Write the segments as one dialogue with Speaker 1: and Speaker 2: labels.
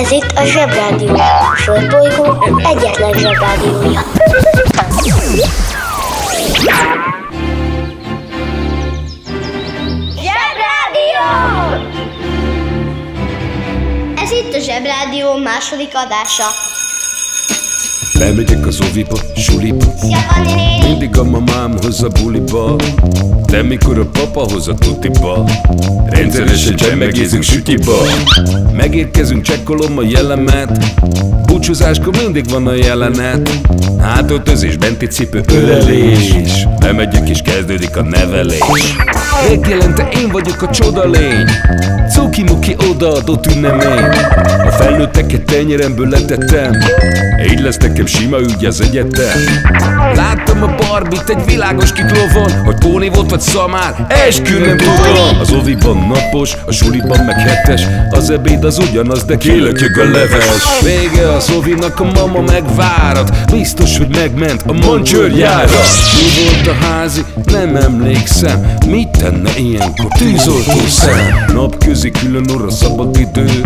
Speaker 1: Ez itt a Zsebrádió. A Földbolygó egyetlen Zsebrádiója. Zsebrádió! Ez itt a Zsebrádió második adása.
Speaker 2: Lemegyek az oviba, suliba
Speaker 1: Szia, Fanni néni!
Speaker 2: Mindig a mamám hoz a buliba De mikor a papa hoz a tutiba Rendszeresen csemmegézünk sütiba. Megérkezünk, csekkolom a jellemet Búcsúzáskor mindig van a jelenet. Hátöltözés, benti cipő, ölelés Bemegyek és kezdődik a nevelés. Megjelente én vagyok a csoda lény? Cuki-muki odaadott ünnemény. A felnőtteket tenyeremből letettem. Így lesz nekem sima ügy az egyetem. Láttam a barbit egy világos kiklovon Hogy Póni volt vagy szamár, eskü nem tudom Az oviban napos, a suliban meg hetes. Az ebéd az ugyanaz, de kilötyög a leves. Vége az ovinak, a mama megvárat. Biztos, hogy megment a mancsőrjára Mi volt a házi? Nem emlékszem. Mit tenne ilyenkor? Tűzoltó szem? Napközi külön orra szabad idő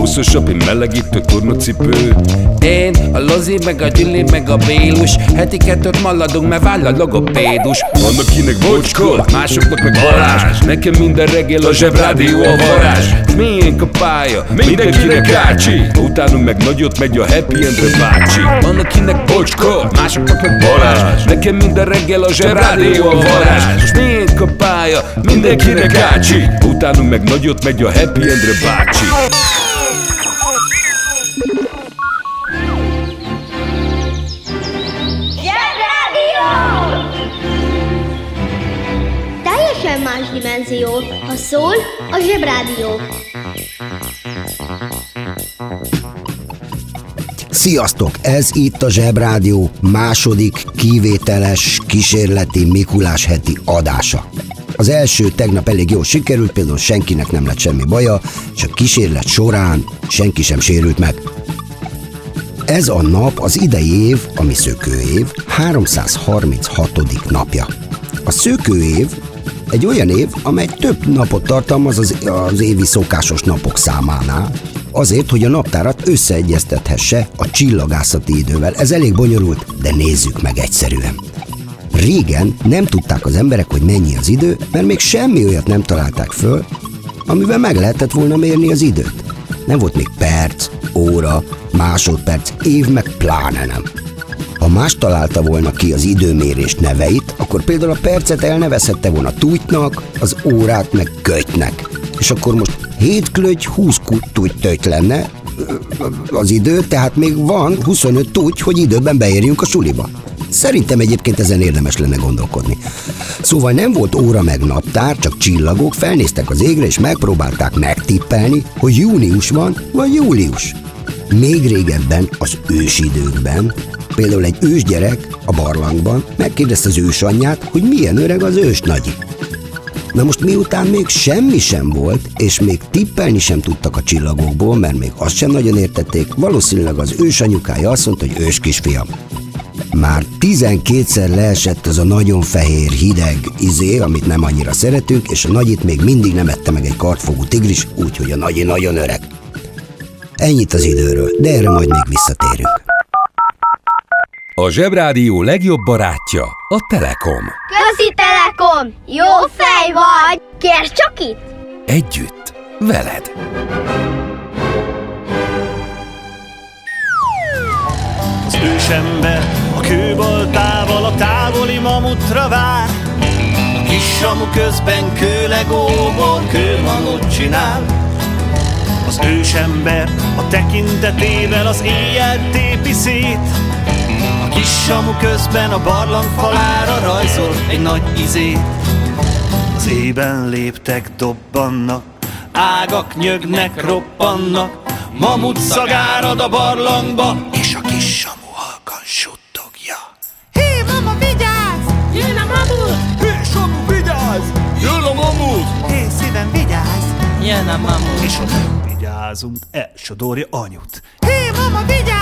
Speaker 2: Húszosabb, én melegítő tornacipő. Én, a Lozi, meg a Gyüli, meg a Bélus. Heti kettőt maladunk, mert váll a logopédus Van akinek bocskor, másoknak meg varázs. Nekem minden reggel a zsebrádió a varázs. Miénk a pálya, mindenkinek ácsi Utánunk meg nagyot megy a happy endre bácsi. Van akinek bocskor, másoknak meg varázs. Nekem minden reggel a zsebrádió a varázs. Most miénk a pálya, mindenkinek ácsi Utánunk meg nagyot megy a happy endre bácsi
Speaker 1: dimenzió. Ha szól, a Zsebrádió.
Speaker 3: Sziasztok! Ez itt a Zsebrádió második kivételes kísérleti Mikulás heti adása. Az első tegnap elég jól sikerült, például senkinek nem lett semmi baja, és a kísérlet során senki sem sérült meg. Ez a nap az idei év, ami szökőév, 336. napja. A szökőév egy olyan év, amely több napot tartalmaz az, az évi szokásos napok számánál, azért, hogy a naptárat összeegyeztethesse a csillagászati idővel. Ez elég bonyolult, de nézzük meg egyszerűen. Régen nem tudták az emberek, hogy mennyi az idő, mert még semmi olyat nem találták föl, amivel meg lehetett volna mérni az időt. Nem volt még perc, óra, másodperc, év meg pláne nem. Más találta volna ki az időmérés neveit, akkor például a percet elnevezhette volna tújtnak, az órát meg kötynek. És akkor most 7 klögy, 20 tújt lenne az idő, tehát még van 25 túgy, hogy időben beérjünk a suliba. Szerintem egyébként ezen érdemes lenne gondolkodni. Szóval nem volt óra meg naptár, csak csillagok, felnéztek az égre és megpróbálták megtippelni, hogy június van, vagy július. Még régebben, az ősidőkben, például egy ősgyerek a barlangban megkérdezte az ősanyját, hogy milyen öreg az ősnagyi. Na most miután még semmi sem volt, és még tippelni sem tudtak a csillagokból, mert még azt sem nagyon értették, valószínűleg az ősanyukája azt mondta, hogy ős kisfiam. Már 12-szer leesett az a nagyon fehér, hideg izé, amit nem annyira szeretünk, és a nagyit még mindig nem ette meg egy kartfogú tigris, úgyhogy a nagyi nagyon öreg. Ennyit az időről, de erre majd még visszatérünk.
Speaker 2: A Zsebrádió legjobb barátja a Telekom
Speaker 1: Közi Telekom! Jó fej vagy! Kérd csak itt!
Speaker 2: Együtt, veled
Speaker 4: Az ősember a kőbaltával a távoli mamutra vár A kis samu közben kőlegóból kőmanut csinál Az ősember a tekintetével az éjjel tépi szét kis samu közben a barlang falára rajzol egy nagy izét Az ében léptek dobbannak, ágak nyögnek, roppannak Mamut szagárad a barlangba, és a kis samu halkan suttogja.
Speaker 5: Hé, mama, vigyázz! Jön a mamut!
Speaker 4: Hé, samu, vigyázz! Jön a mamut!
Speaker 5: Hé, szívem, vigyázz! Jön a mamut!
Speaker 4: És ha nem vigyázunk, elsodorja anyut.
Speaker 5: Hé, mama, vigyázz!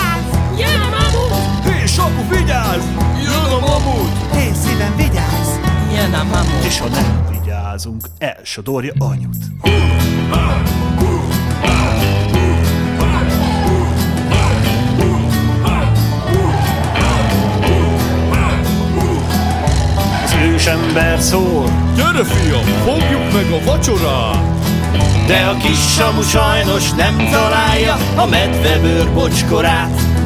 Speaker 4: Sapu, vigyázz! Jön a mamut!
Speaker 5: Én szívem, vigyázz! Jön a mamut!
Speaker 4: És ha nem vigyázunk, elsodorja anyut. Az ősember szól.
Speaker 6: Gyere fiam, fogjuk meg a vacsorát!
Speaker 4: De a kis samu sajnos nem találja a medvebőr bocskorát.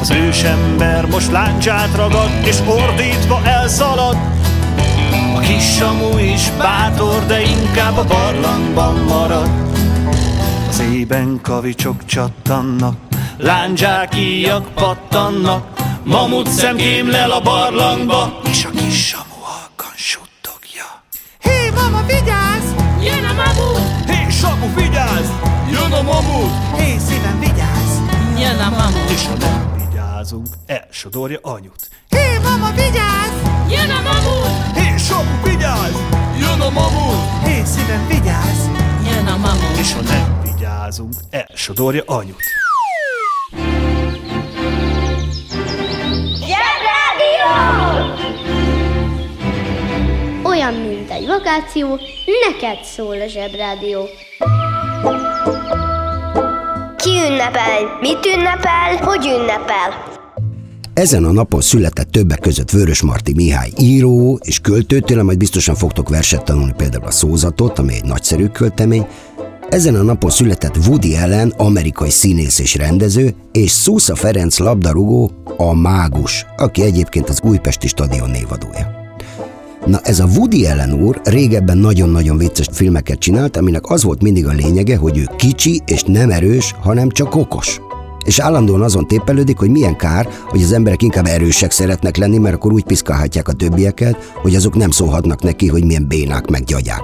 Speaker 4: Az ősember most láncsát ragad és ordítva elszalad A kis Samu is bátor, de inkább a barlangban marad Az ében kavicsok csattannak, láncsák íjak pattannak Mamut szemkém lel a barlangba, és a kis Samu halkan suttogja
Speaker 7: Hé, mama, vigyázz! Jön a mamut!
Speaker 6: Hé, Samu, vigyázz! Jön a mamut!
Speaker 7: Hé, szívem, vigyázz!
Speaker 5: Jön a mamut!
Speaker 4: És ha nem vigyázunk, elsodorja anyut
Speaker 7: Hé, mama, vigyázz!
Speaker 5: Jön a mamut!
Speaker 6: Hé, Samu, vigyázz! Jön a mamut!
Speaker 7: Hé, szívem, vigyázz!
Speaker 5: Jön a mamut!
Speaker 4: És ha nem vigyázunk, elsodorja anyut
Speaker 8: Olyan, mint egy vakáció, neked szól a Zsebrádió.
Speaker 9: Ünnepel? Mit ünnepel? Hogy ünnepel?
Speaker 3: Ezen a napon született többek között Vörös Marti Mihály író és költő, tőle majd biztosan fogtok verset tanulni, például a szózatot, ami egy nagyszerű költemény. Ezen a napon született Woody Allen, amerikai színész és rendező, és Szósza Ferenc labdarúgó, a mágus, aki egyébként az újpesti stadion névadója. Na ez a Woody Allen úr régebben nagyon-nagyon vicces filmeket csinált, aminek az volt mindig a lényege, hogy ő kicsi és nem erős, hanem csak okos. És állandóan azon tépelődik, hogy milyen kár, hogy az emberek inkább erősek szeretnek lenni, mert akkor úgy piszkálhatják a többieket, hogy azok nem szólhatnak neki, hogy milyen bénák meg gyagyák.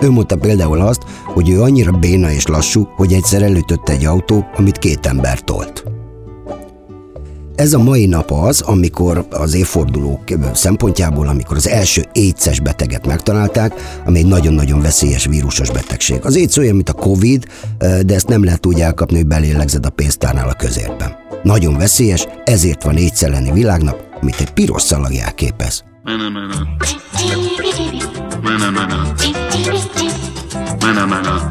Speaker 3: Ő mondta például azt, hogy ő annyira béna és lassú, hogy egyszer elütötte egy autó, amit két ember tolt. Ez a mai nap az, amikor az évforduló szempontjából, amikor az első éces beteget megtalálták, ami egy nagyon-nagyon veszélyes vírusos betegség. Az éjsz olyan, mint a Covid, de ezt nem lehet úgy elkapni, hogy belélegzed a pénztárnál a közérben. Nagyon veszélyes, ezért van éjszeleni világnap, amit egy piros szalag jelképez.
Speaker 1: Mana mana. Mana mana.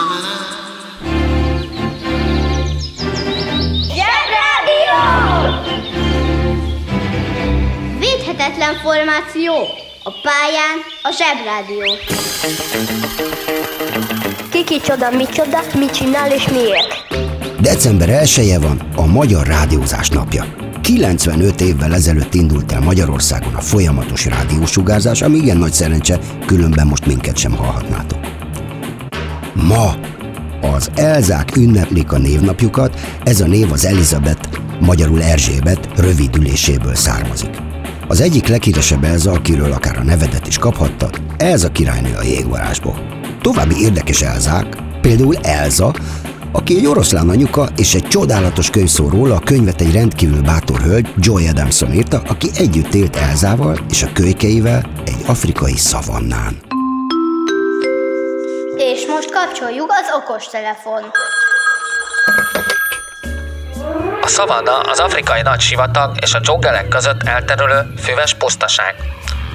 Speaker 8: Védhetetlen formáció. A pályán a Zsebrádió.
Speaker 9: Ki csoda, micsoda, mit csinál és miért?
Speaker 3: December 1 van a Magyar Rádiózás napja. 95 évvel ezelőtt indult el Magyarországon a folyamatos rádiósugárzás, ami igen nagy szerencse, különben most minket sem hallhatnátok. Ma az Elzák ünneplik a névnapjukat, ez a név az Elizabeth, magyarul Erzsébet rövidüléséből származik. Az egyik leghíresebb Elza, akiről akár a nevedet is kaphattad, Elza királynő a jégvarásból. További érdekes Elzák, például Elza, aki egy oroszlán anyuka és egy csodálatos könyv szól róla, a könyvet egy rendkívül bátor hölgy, Joy Adamson írta, aki együtt élt Elzával és a kölykeivel egy afrikai szavannán.
Speaker 8: És most kapcsoljuk az okostelefon.
Speaker 10: Szavanna az afrikai nagy sivatag és a dzsungelek között elterülő füves pusztaság.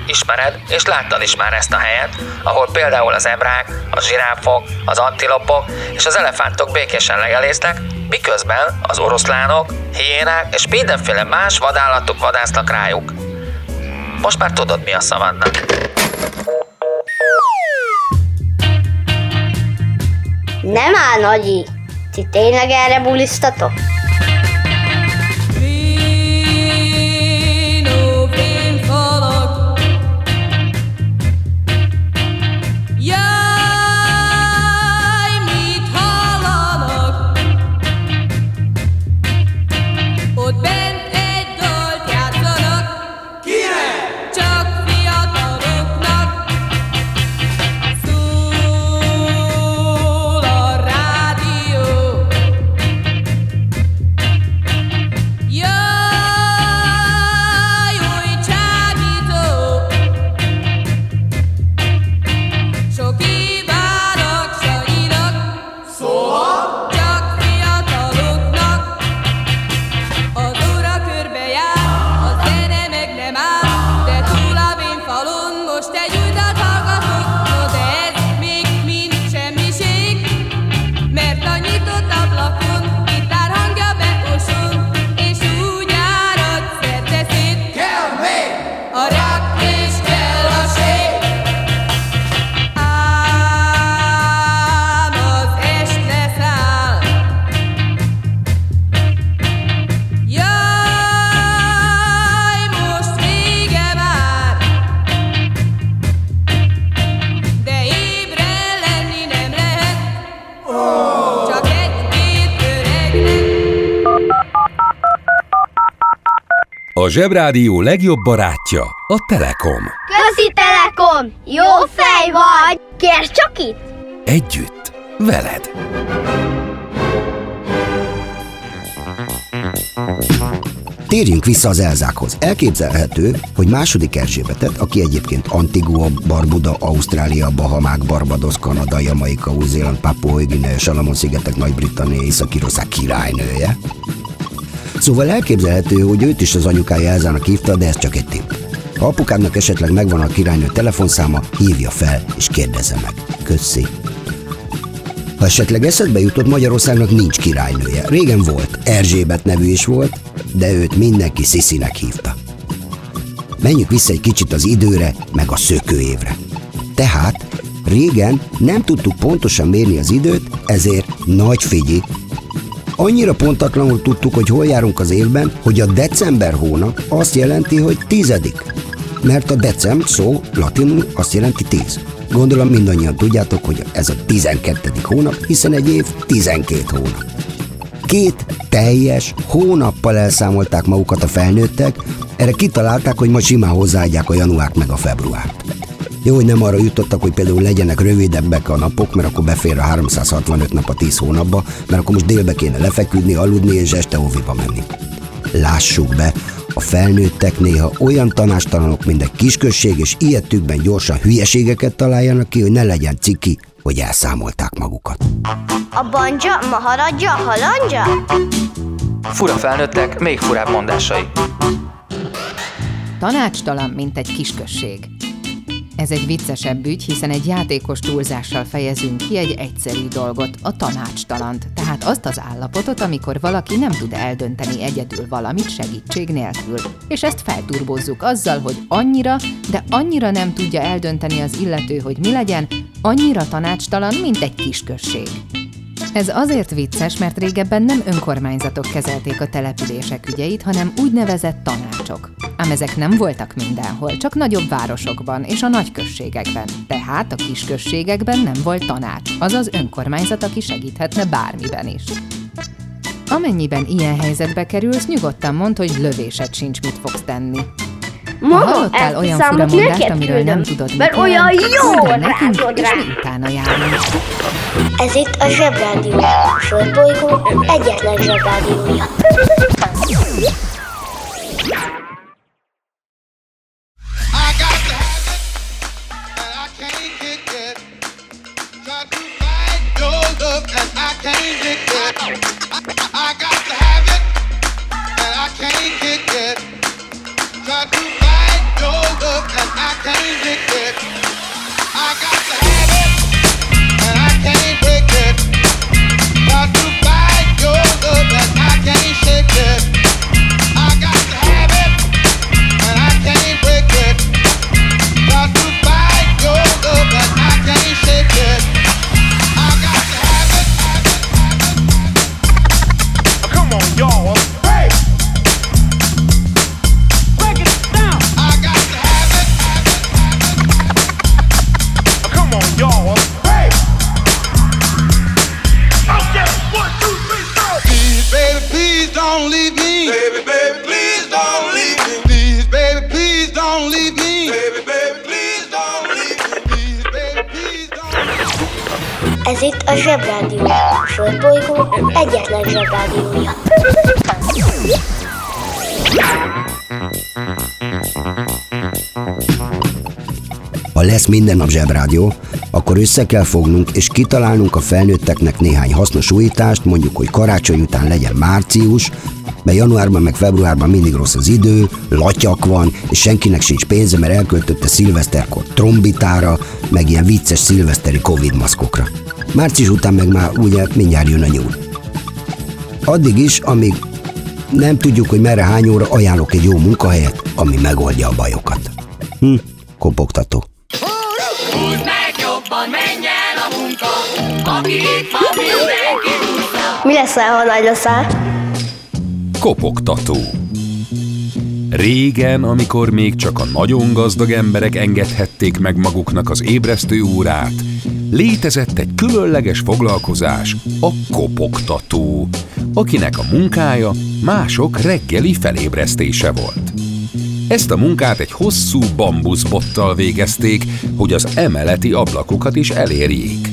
Speaker 10: Ismered és láttad is már ezt a helyet, ahol például az ebrák, a zsiráfok, az antilopok és az elefántok békésen legelésznek, miközben az oroszlánok, hiénák és mindenféle más vadállatok vadásznak rájuk. Most már tudod, mi a szavanna.
Speaker 8: Nem áll, nagyi. Ti tényleg erre bulisztatok?
Speaker 11: Zsebrádió legjobb barátja a Telekom.
Speaker 1: Közi Telekom! Jó fej vagy! Kérd csak itt!
Speaker 11: Együtt, veled.
Speaker 3: Térjünk vissza az Elzákhoz. Elképzelhető, hogy második Erzsébetet, aki egyébként Antigua, Barbuda, Ausztrália, Bahamák, Barbados, Kanada, Jamaika, Új-Zéland, Papua, Guinea, Salamon-szigetek, Nagy-Britannia, Észak-Írország királynője. Szóval elképzelhető, hogy őt is az anyukája Elzának hívta, de ez csak egy tipp. Ha apukádnak esetleg megvan a királynő telefonszáma, hívja fel és kérdezze meg. Köszi. Ha esetleg eszedbe jutott, Magyarországnak nincs királynője. Régen volt, Erzsébet nevű is volt, de őt mindenki Sziszinek hívta. Menjünk vissza egy kicsit az időre, meg a szökőévre. Tehát régen nem tudtuk pontosan mérni az időt, ezért nagy figyi. Annyira pontatlanul tudtuk, hogy hol járunk az évben, hogy a december hónap azt jelenti, hogy tizedik. Mert a decem szó latinul azt jelenti tíz. Gondolom mindannyian tudjátok, hogy ez a 12. hónap, hiszen egy év 12 hónap. Két teljes hónappal elszámolták magukat a felnőttek, erre kitalálták, hogy majd simán hozzáadják a januárt meg a februárt. Jó, hogy nem arra jutottak, hogy például legyenek rövidebbek a napok, mert akkor befér a 365 nap a 10 hónapba, mert akkor most délbe kéne lefeküdni, aludni és este óviba menni. Lássuk be, a felnőttek néha olyan tanástalanok, mint egy kisközség, és ilyetükben gyorsan hülyeségeket találjanak ki, hogy ne legyen ciki, hogy elszámolták magukat.
Speaker 10: A banja, maharadja, halandja?
Speaker 12: Fura felnőttek, még furább mondásai.
Speaker 13: Tanácstalan, mint egy kisközség. Ez egy viccesebb ügy, hiszen egy játékos túlzással fejezünk ki egy egyszerű dolgot, a tanácstalant, tehát azt az állapotot, amikor valaki nem tud eldönteni egyedül valamit segítség nélkül. És ezt felturbozzuk azzal, hogy annyira, de annyira nem tudja eldönteni az illető, hogy mi legyen, annyira tanácstalan, mint egy kisközség. Ez azért vicces, mert régebben nem önkormányzatok kezelték a települések ügyeit, hanem úgynevezett tanácsok. Ám ezek nem voltak mindenhol, csak nagyobb városokban és a nagyközségekben. Tehát a kisközségekben nem volt tanács, azaz önkormányzat, aki segíthetne bármiben is. Amennyiben ilyen helyzetbe kerülsz, nyugodtan mondd, hogy lövéset sincs, mit fogsz tenni. Ha
Speaker 1: Mama,
Speaker 13: hallottál olyan
Speaker 1: a
Speaker 13: fura
Speaker 1: számot
Speaker 13: mondást,
Speaker 1: neked
Speaker 13: amiről nem tudod,
Speaker 1: mert
Speaker 13: mit
Speaker 1: olyan
Speaker 13: el nekünk, és mi utána járunk.
Speaker 10: Ez itt a Zsebrádió. A Földbolygó egyetlen Zsebrádiója. Ez itt a Zsebrádió. A Földbolygó egyetlen Zsebrádiója.
Speaker 3: Ha lesz minden nap zsebrádió, akkor össze kell fognunk és kitalálnunk a felnőtteknek néhány hasznos újítást, mondjuk, hogy karácsony után legyen március, mert januárban meg februárban mindig rossz az idő, latyak van, és senkinek sincs pénze, mert elköltötte szilveszterkor trombitára, meg ilyen vicces szilveszteri Covid maszkokra. Március után meg már ugye mindjárt jön a nyúl. Addig is, amíg nem tudjuk, hogy merre hány óra, ajánlok egy jó munkahelyet, ami megoldja a bajokat. Hm, kopogtató.
Speaker 5: Húzd meg jobban, menj el a munka, aki itt van, mindenki húzza.
Speaker 1: Mi leszel, ha nagy leszel?
Speaker 11: Kopogtató. Régen, amikor még csak a nagyon gazdag emberek engedhették meg maguknak az ébresztő órát, létezett egy különleges foglalkozás, a kopogtató, akinek a munkája mások reggeli felébresztése volt. Ezt a munkát egy hosszú bambuszbottal végezték, hogy az emeleti ablakokat is elérjék.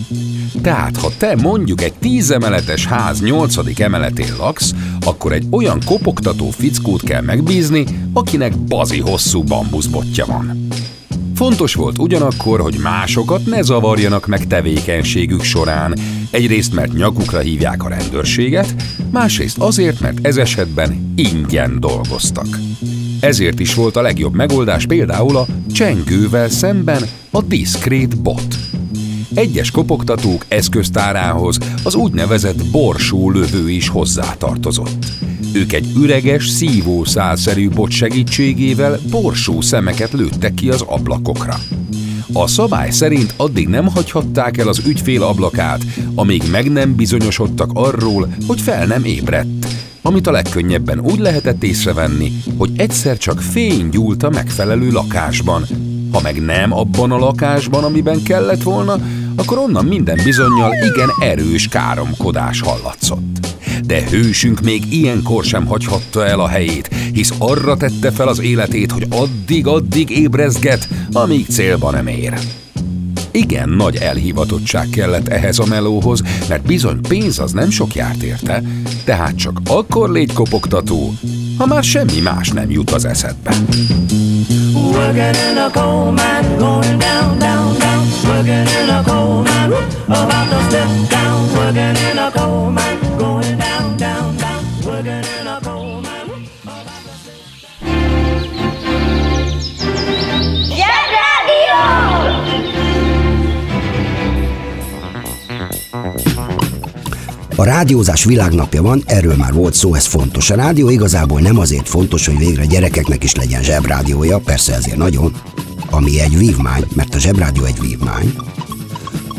Speaker 11: Tehát, ha te mondjuk egy tízemeletes ház nyolcadik emeletén laksz, akkor egy olyan kopogtató fickót kell megbízni, akinek bazi hosszú bambuszbotja van. Fontos volt ugyanakkor, hogy másokat ne zavarjanak meg tevékenységük során. Egyrészt, mert nyakukra hívják a rendőrséget, másrészt azért, mert ez esetben ingyen dolgoztak. Ezért is volt a legjobb megoldás például a csengővel szemben a diszkrét bot. Egyes kopogtatók eszköztárához az úgynevezett borsó lövő is hozzátartozott. Ők egy üreges, szívószálszerű bot segítségével borsó szemeket lőttek ki az ablakokra. A szabály szerint addig nem hagyhatták el az ügyfél ablakát, amíg meg nem bizonyosodtak arról, hogy fel nem ébredt, amit a legkönnyebben úgy lehetett észrevenni, hogy egyszer csak fény gyúlt a megfelelő lakásban. Ha meg nem abban a lakásban, amiben kellett volna, akkor onnan minden bizonyal igen erős káromkodás hallatszott. De hősünk még ilyenkor sem hagyhatta el a helyét, hisz arra tette fel az életét, hogy addig-addig ébrezget, amíg célba nem ér. Igen nagy elhivatottság kellett ehhez a melóhoz, mert bizony pénz az nem sok járt érte, tehát csak akkor légy kopogtató, ha már semmi más nem jut az eszedbe.
Speaker 14: Working in a coal mine, going down, down, down. Working in a coal mine, about to step down. Working in a coal mine, A
Speaker 3: rádiózás világnapja van, erről már volt szó, ez fontos. A rádió igazából nem azért fontos, hogy végre gyerekeknek is legyen zsebrádiója, persze ezért nagyon, ami egy vívmány, mert a zsebrádió egy vívmány.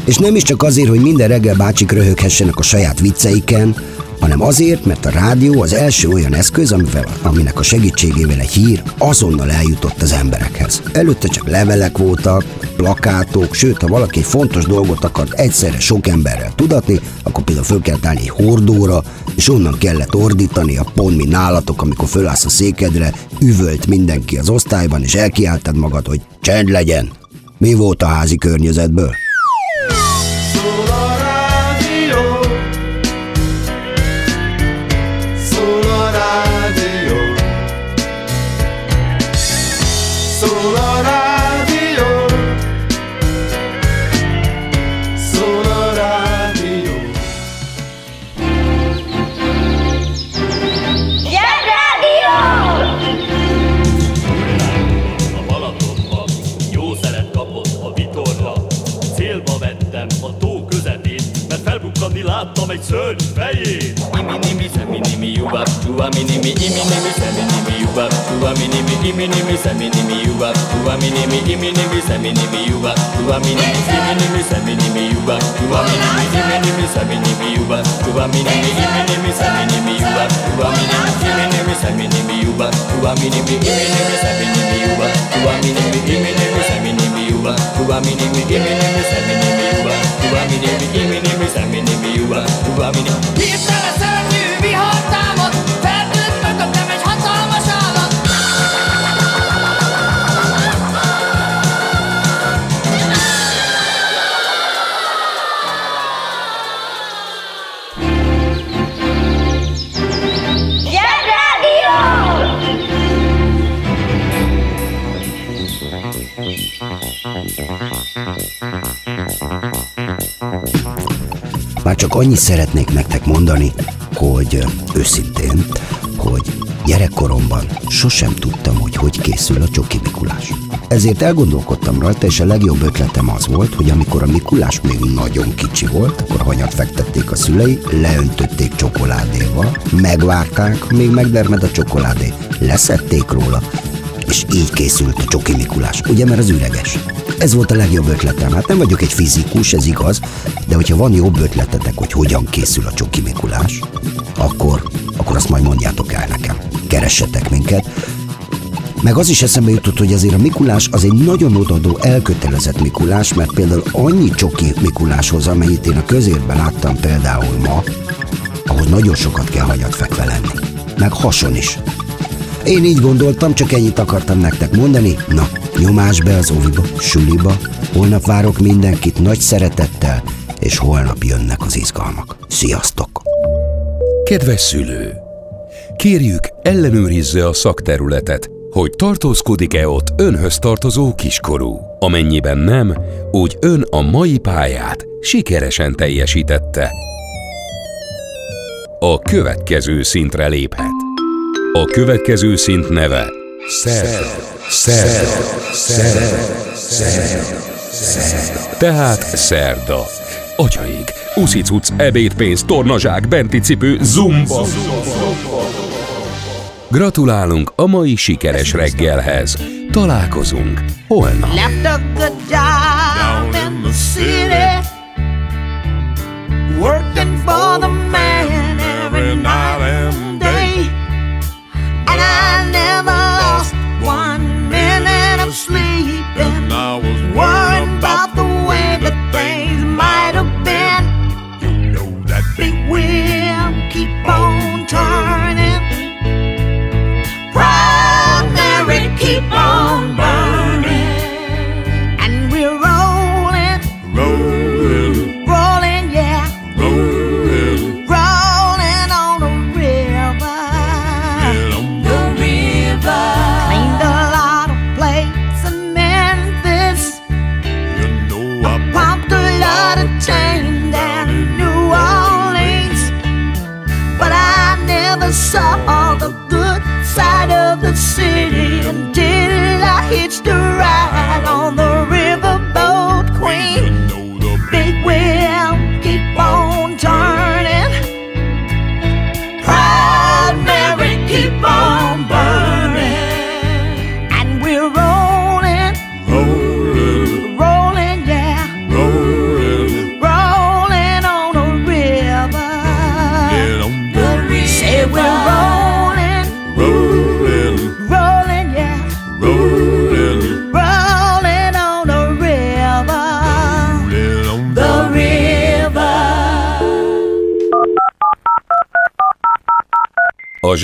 Speaker 3: És nem is csak azért, hogy minden reggel bácsik röhöghessenek a saját vicceiken, hanem azért, mert a rádió az első olyan eszköz, amivel, aminek a segítségével egy hír azonnal eljutott az emberekhez. Előtte csak levelek voltak, plakátok, sőt, ha valaki egy fontos dolgot akart egyszerre sok emberrel tudatni, akkor például föl kellett állni egy hordóra, és onnan kellett ordítani a pont, mi nálatok, amikor fölállsz a székedre, üvölt mindenki az osztályban, és elkiáltad magad, hogy csend legyen. Mi volt a házi környezetből?
Speaker 15: Tomekson, baye Iminimi, seminimi, yubap, tuwa minimi Iminimi, seminimi, yubap, tuwa minimi Iminimi, seminimi, yubap, tuwa minimi Iminimi, seminimi, yubap, tuwa minimi Iminimi, seminimi, yubap, tuwa minimi Iminimi, seminimi, yubap, tuwa minimi Iminimi, seminimi, yubap, tuwa minimi Iminimi, seminimi, yubap, tuwa minimi Iminimi, seminimi, yubap, tuwa minimi Iminimi, seminimi, yubap, tuwa minimi Iminimi, seminimi, yubap Uba mini, mi kimi, mi
Speaker 14: sami, mi uba, uba mini. Peace.
Speaker 3: Már csak annyit szeretnék nektek mondani, hogy őszintén, hogy gyerekkoromban sosem tudtam, hogy hogy készül a csoki Mikulás. Ezért elgondolkodtam rajta, és a legjobb ötletem az volt, hogy amikor a Mikulás még nagyon kicsi volt, akkor hanyat fektették a szülei, leöntötték csokoládéval, megvárták, még megdermed a csokoládé, leszették róla, és így készült a csoki Mikulás, ugye, mert az üreges. Ez volt a legjobb ötletem. Hát nem vagyok egy fizikus, ez igaz, de hogyha van jobb ötletetek, hogy hogyan készül a csoki Mikulás, akkor, akkor azt majd mondjátok el nekem. Keressetek minket. Meg az is eszembe jutott, hogy azért a Mikulás az egy nagyon odadó, elkötelezett Mikulás, mert például annyi csoki Mikuláshoz, amennyit én a közértben láttam például ma, ahhoz nagyon sokat kell hanyat fekve lenni. Meg hason is. Én így gondoltam, csak ennyit akartam nektek mondani. Na, nyomás be az óviba, suliba. Holnap várok mindenkit nagy szeretettel, és holnap jönnek az izgalmak. Sziasztok!
Speaker 11: Kedves szülő! Kérjük, ellenőrizze a szakterületet, hogy tartózkodik-e ott önhöz tartozó kiskorú. Amennyiben nem, úgy ön a mai pályát sikeresen teljesítette. A következő szintre léphet. A következő szint neve Szerda. Szerda. Szerda. Szerda. Szerda. Tehát szerda. Atyaik, uszicuc, ebédpénz, tornazsák, benti cipő, zumba. Gratulálunk a mai sikeres reggelhez. Találkozunk holnap.
Speaker 14: Left a good job in the city, working for the man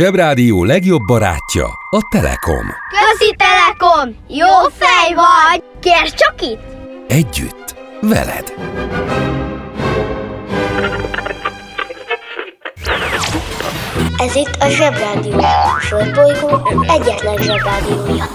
Speaker 11: Zsebrádió legjobb barátja a Telekom.
Speaker 1: Közi Telekom! Jó fej vagy! Kérd csak itt!
Speaker 11: Együtt, veled.
Speaker 10: Ez itt a Zsebrádió. Földbolygó egyetlen Zsebrádiója.